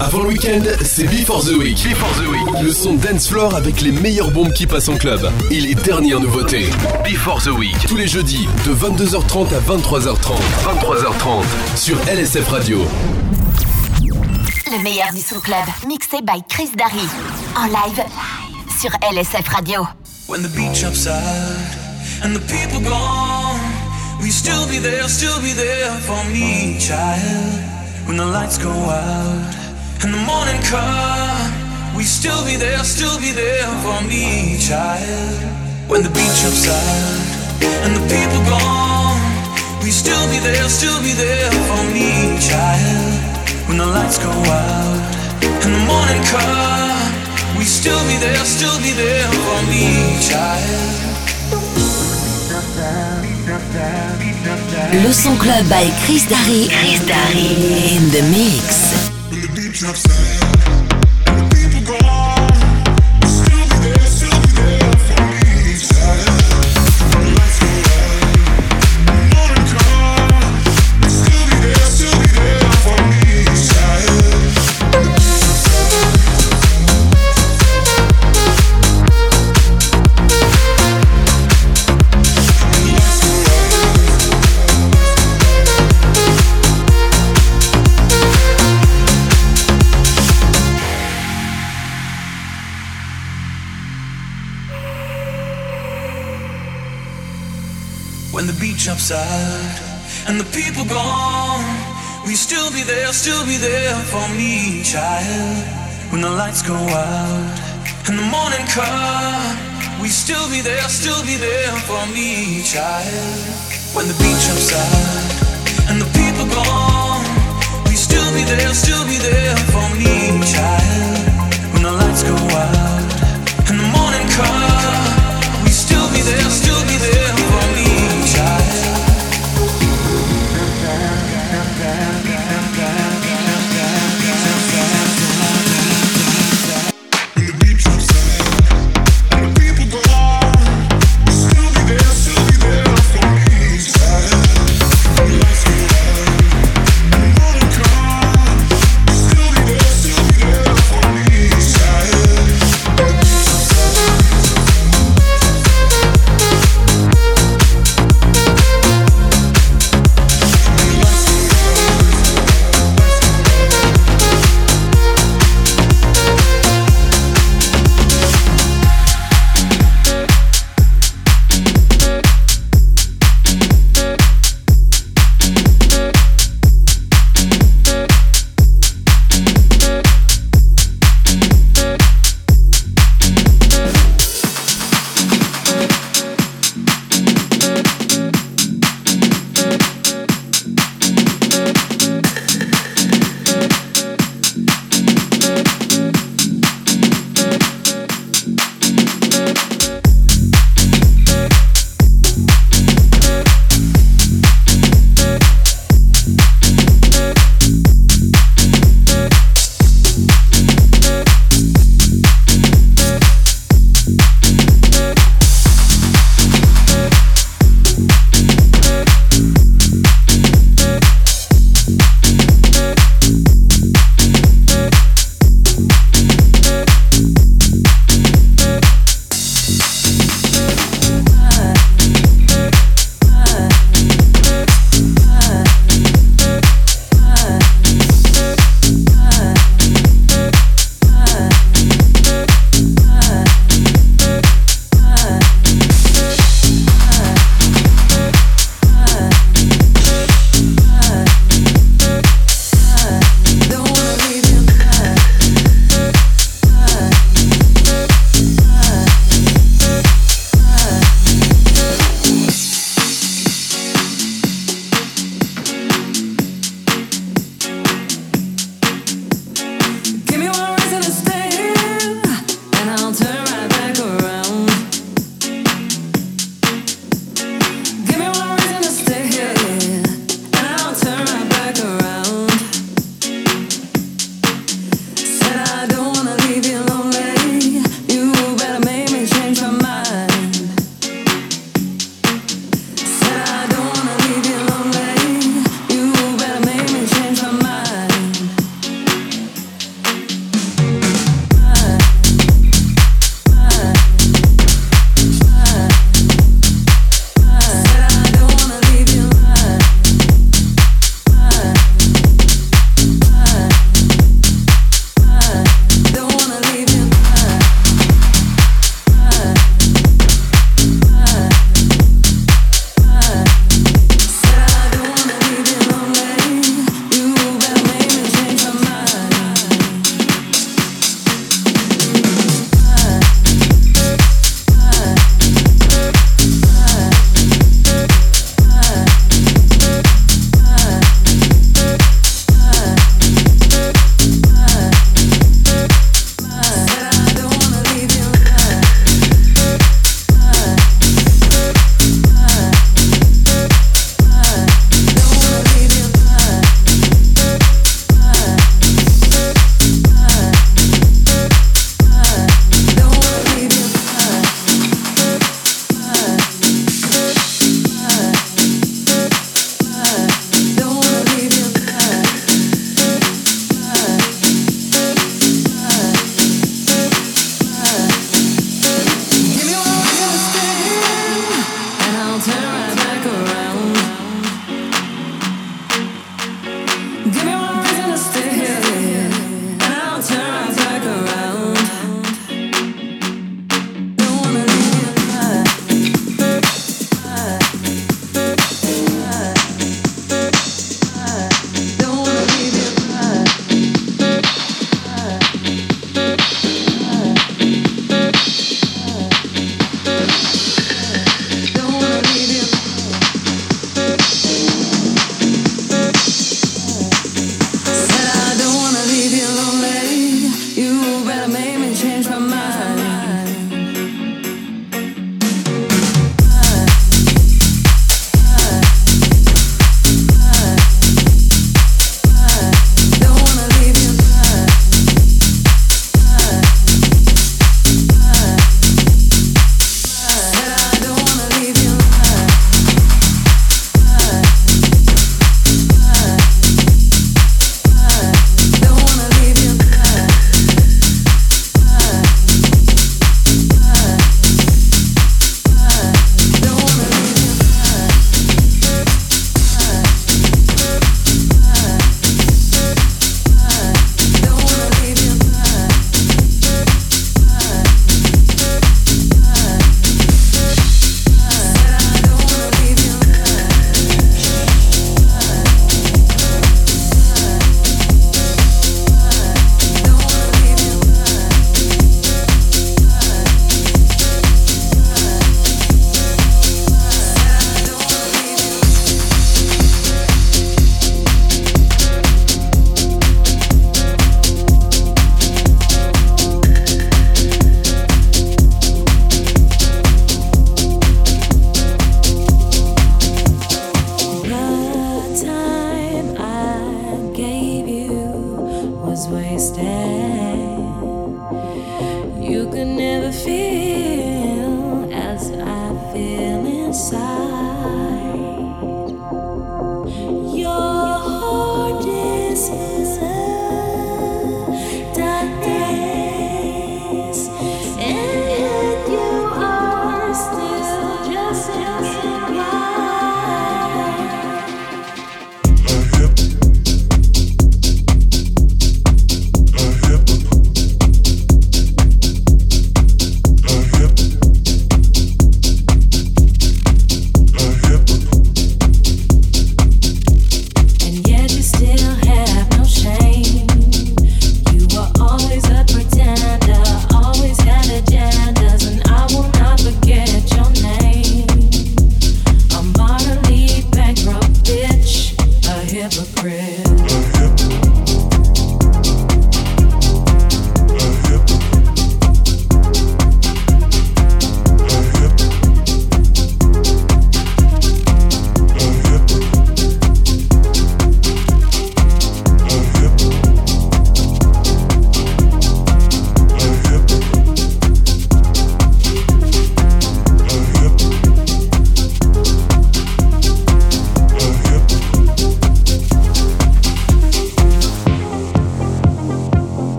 Avant le week-end, c'est Before the Week. Before the Week. Le son dance floor avec les meilleures bombes qui passent en club. Et les dernières nouveautés. Before the Week. Tous les jeudis, de 22h30 à 23h30. 23h30. Sur LSF Radio. Le meilleur du son club. Mixé by Chris Darry. En live. Sur LSF Radio. When the beach upside and the people gone. We still be there, still be there for me, child. When the lights go out and the morning come, we still be there, still be there for me, child. When the beach upside and the people gone, we still be there, still be there for me, child. When the lights go out and the morning come, we still be there, still be there for me, child. Le son club by Chris Darry. Chris Darry. In the mix. When upside and the people gone, we still be there, still be there for me, child. When the lights go out and the morning come, we still be there, still be there for me, child. When the beach upside and the people gone, we still be there, still be there for me, child. When the lights go out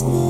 Christmas.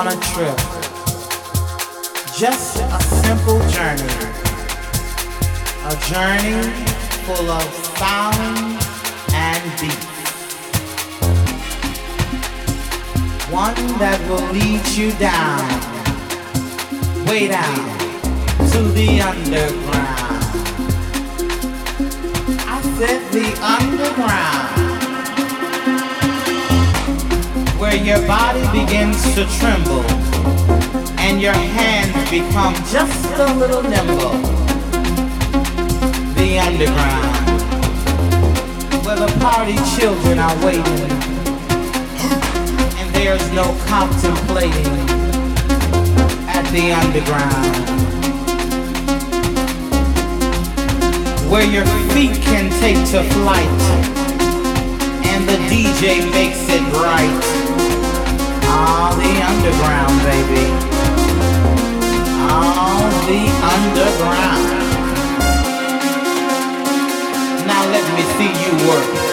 on a trip. Just a simple journey. A journey full of sound and beat. One that will lead you down, way down to the underground. I said the underground where your body begins to tremble and your hands become just a little nimble. The underground, where the party children are waiting and there's no contemplating at the underground. Where your feet can take to flight and the DJ makes it right. All the underground, baby. All the underground. Now let me see you work.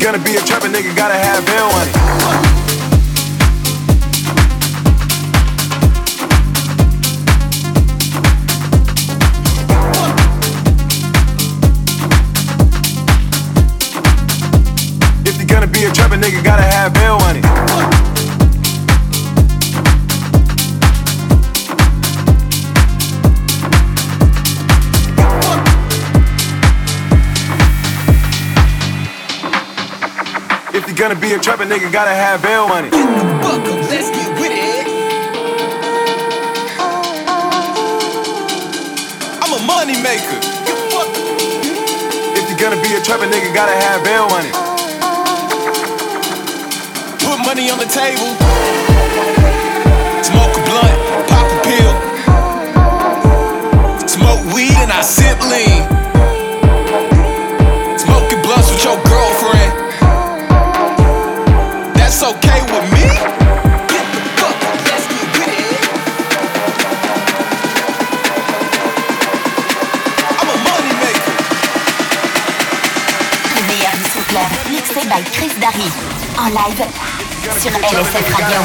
Gonna be a trapper nigga, gotta have bill money. If you're gonna be a trapper nigga, gotta have bill money. Gonna be a trapper nigga, gotta have bail money. Fuck em, let's get with it. I'm a money maker. If you're gonna be a trapper nigga, gotta have bail money. Put money on the table. Smoke a blunt, pop a pill. Smoke weed and I sip lean. By Chris Darry. En live sur LSF Radio.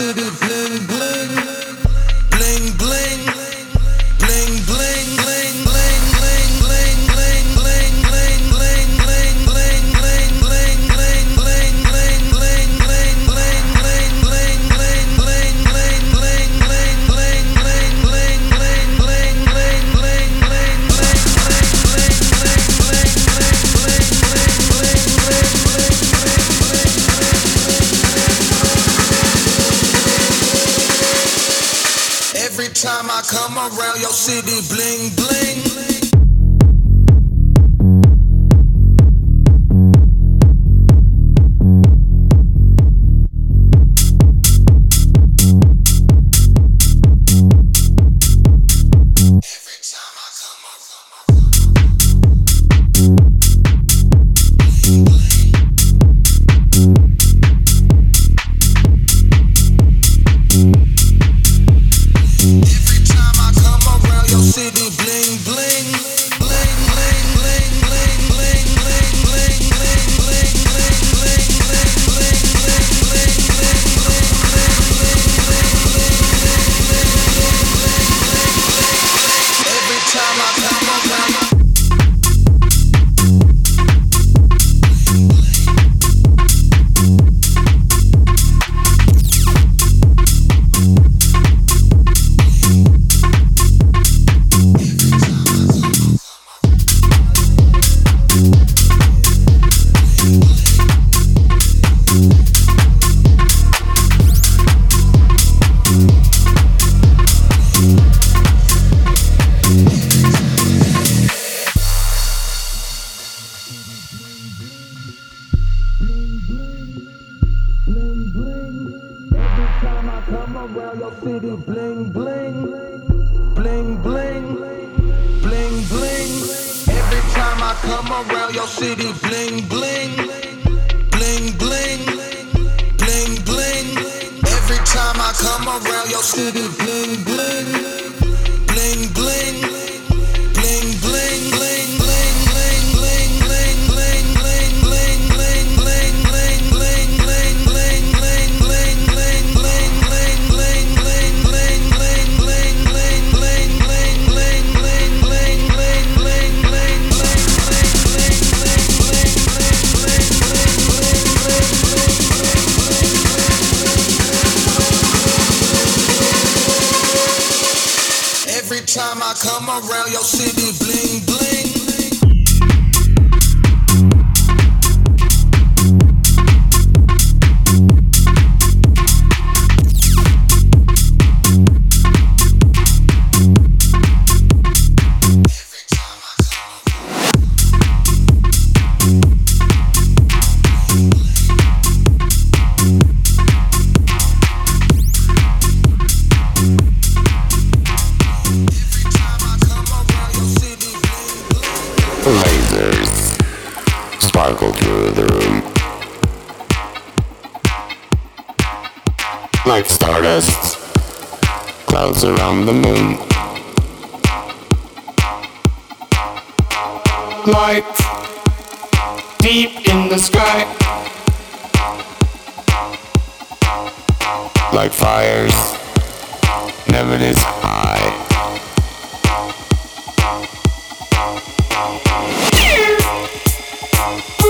Around your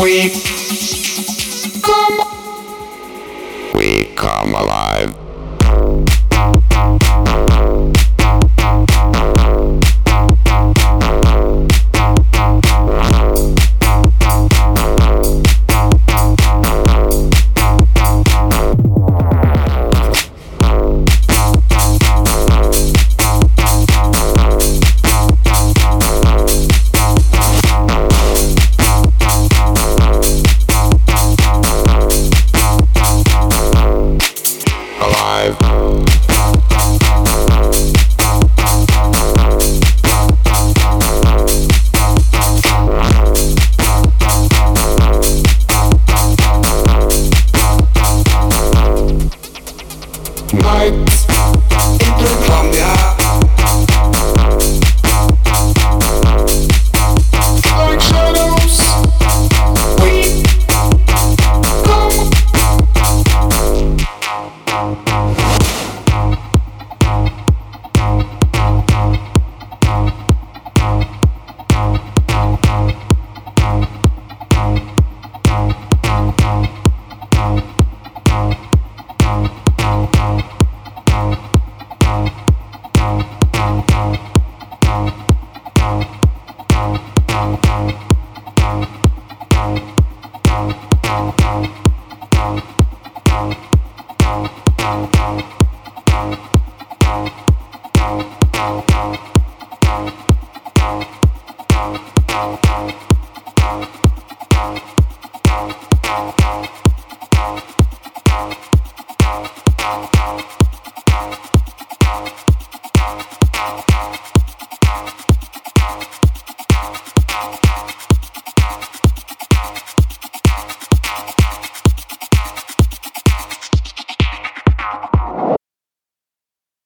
We